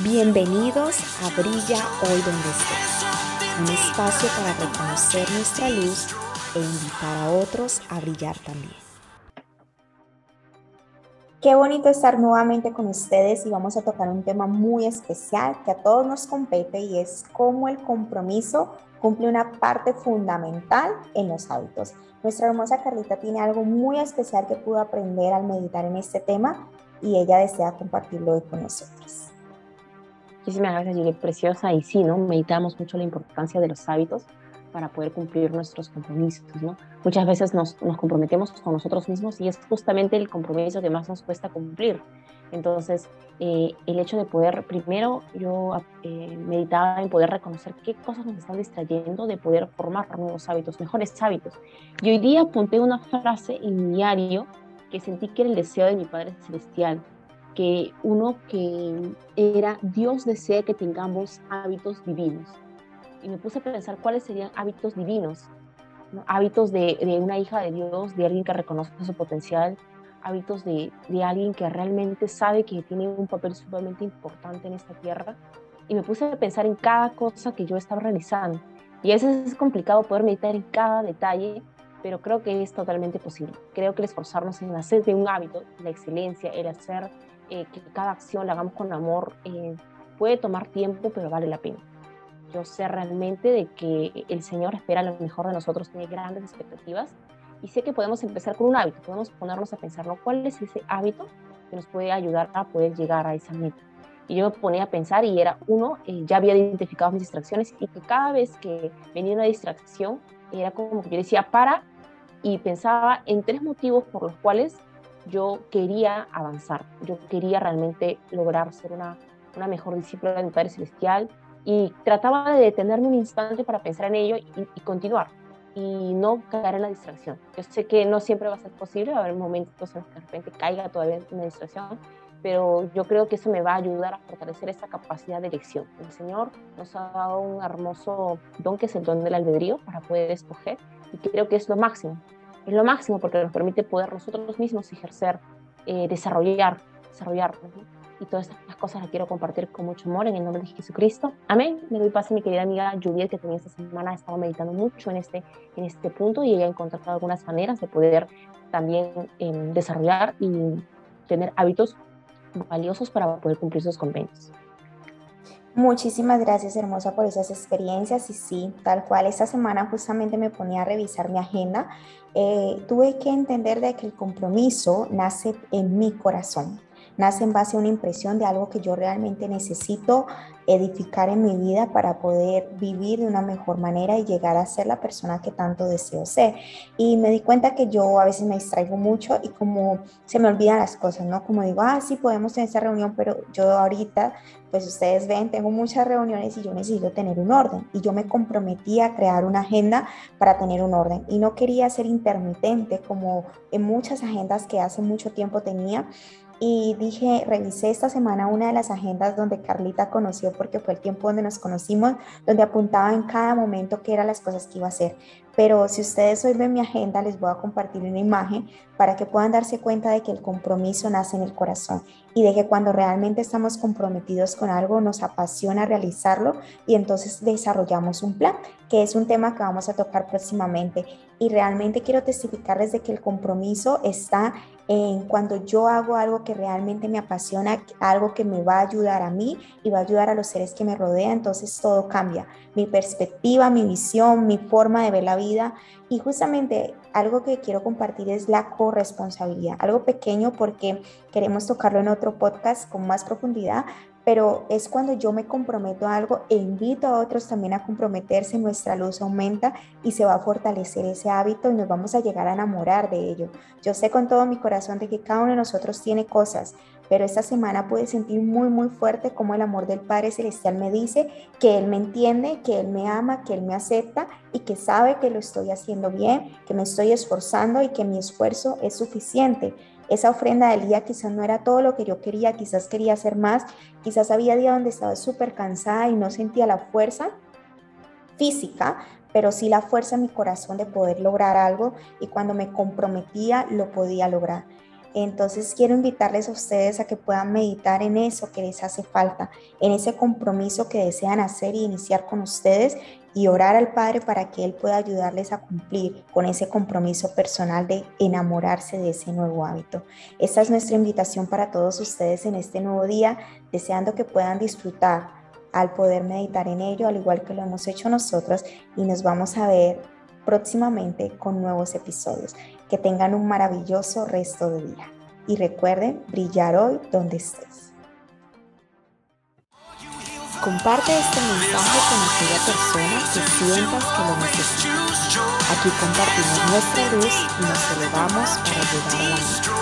Bienvenidos a Brilla Hoy Donde Estés, un espacio para reconocer nuestra luz e invitar a otros a brillar también. Qué bonito estar nuevamente con ustedes y vamos a tocar un tema muy especial que a todos nos compete y es cómo el compromiso cumple una parte fundamental en los hábitos. Nuestra hermosa Carlita tiene algo muy especial que pudo aprender al meditar en este tema y ella desea compartirlo hoy con nosotros. Muchísimas gracias, Juliet, preciosa. Y sí, ¿no? Meditamos mucho la importancia de los hábitos para poder cumplir nuestros compromisos, ¿no? Muchas veces nos, nos comprometemos con nosotros mismos y es justamente el compromiso que más nos cuesta cumplir. Entonces, eh, el hecho de poder, primero yo eh, meditaba en poder reconocer qué cosas nos están distrayendo de poder formar nuevos hábitos, mejores hábitos. Y hoy día apunté una frase en mi diario que sentí que era el deseo de mi Padre Celestial, que uno que era Dios desea que tengamos hábitos divinos. Y me puse a pensar cuáles serían hábitos divinos, hábitos de, de una hija de Dios, de alguien que reconoce su potencial, hábitos de, de, alguien que realmente sabe que tiene un papel sumamente importante en esta tierra y me puse a pensar en cada cosa que yo estaba realizando. Y a veces es complicado poder meditar en cada detalle, pero creo que es totalmente posible. Creo que el esforzarnos en hacer de un hábito, la excelencia, el hacer eh, que cada acción la hagamos con amor, eh, puede tomar tiempo, pero vale la pena. Yo sé realmente de que el Señor espera lo mejor de nosotros, tiene grandes expectativas y sé que podemos empezar con un hábito, podemos ponernos a pensar, ¿no? ¿Cuál es ese hábito que nos puede ayudar a poder llegar a esa meta? Y yo me ponía a pensar y era, uno, eh, ya había identificado mis distracciones y que cada vez que venía una distracción, era como que yo decía, para, y pensaba en tres motivos por los cuales yo quería avanzar, yo quería realmente lograr ser una, una mejor discípula de mi Padre Celestial y trataba de detenerme un instante para pensar en ello y, y continuar y no caer en la distracción. Yo sé que no siempre va a ser posible, va a haber momentos en los que de repente caiga todavía en una distracción, pero yo creo que eso me va a ayudar a fortalecer esa capacidad de elección. El Señor nos ha dado un hermoso don que es el don del albedrío para poder escoger y creo que es lo máximo. Es lo máximo porque nos permite poder nosotros mismos ejercer, eh, desarrollar, desarrollarnos. ¿no? y todas estas cosas las quiero compartir con mucho amor en el nombre de Jesucristo. Amén. Me doy paso a mi querida amiga Juliet, que también esta semana ha estado meditando mucho en este, en este punto y ella ha encontrado algunas maneras de poder también eh, desarrollar y tener hábitos valiosos para poder cumplir sus convenios. Muchísimas gracias, hermosa, por esas experiencias. Y sí, tal cual, esta semana justamente me ponía a revisar mi agenda. Eh, tuve que entender de que el compromiso nace en mi corazón nace en base a una impresión de algo que yo realmente necesito edificar en mi vida para poder vivir de una mejor manera y llegar a ser la persona que tanto deseo ser. Y me di cuenta que yo a veces me distraigo mucho y como se me olvidan las cosas, ¿no? Como digo, ah, sí, podemos tener esa reunión, pero yo ahorita, pues ustedes ven, tengo muchas reuniones y yo necesito tener un orden. Y yo me comprometí a crear una agenda para tener un orden. Y no quería ser intermitente como en muchas agendas que hace mucho tiempo tenía y dije, revisé esta semana una de las agendas donde Carlita conoció, porque fue el tiempo donde nos conocimos, donde apuntaba en cada momento qué eran las cosas que iba a hacer. Pero si ustedes hoy mi agenda, les voy a compartir una imagen para que puedan darse cuenta de que el compromiso nace en el corazón y de que cuando realmente estamos comprometidos con algo nos apasiona realizarlo y entonces desarrollamos un plan, que es un tema que vamos a tocar próximamente. Y realmente quiero testificarles de que el compromiso está en cuando yo hago algo que realmente me apasiona, algo que me va a ayudar a mí y va a ayudar a los seres que me rodean, entonces todo cambia. Mi perspectiva, mi visión, mi forma de ver la vida. Y justamente algo que quiero compartir es la corresponsabilidad, algo pequeño porque queremos tocarlo en otro podcast con más profundidad, pero es cuando yo me comprometo a algo e invito a otros también a comprometerse, nuestra luz aumenta y se va a fortalecer ese hábito y nos vamos a llegar a enamorar de ello. Yo sé con todo mi corazón de que cada uno de nosotros tiene cosas, pero esta semana pude sentir muy, muy fuerte como el amor del Padre Celestial me dice que Él me entiende, que Él me ama, que Él me acepta y que sabe que lo estoy haciendo bien, que me estoy esforzando y que mi esfuerzo es suficiente esa ofrenda del día quizás no era todo lo que yo quería, quizás quería hacer más, quizás había días donde estaba súper cansada y no sentía la fuerza física, pero sí la fuerza en mi corazón de poder lograr algo y cuando me comprometía lo podía lograr. Entonces quiero invitarles a ustedes a que puedan meditar en eso que les hace falta, en ese compromiso que desean hacer y iniciar con ustedes y orar al Padre para que Él pueda ayudarles a cumplir con ese compromiso personal de enamorarse de ese nuevo hábito. Esta es nuestra invitación para todos ustedes en este nuevo día, deseando que puedan disfrutar al poder meditar en ello, al igual que lo hemos hecho nosotros, y nos vamos a ver próximamente con nuevos episodios. Que tengan un maravilloso resto de día. Y recuerden brillar hoy donde estés. Comparte este mensaje con aquella persona que sientas que lo necesita. Aquí compartimos nuestra luz y nos elevamos para llegar a la meta.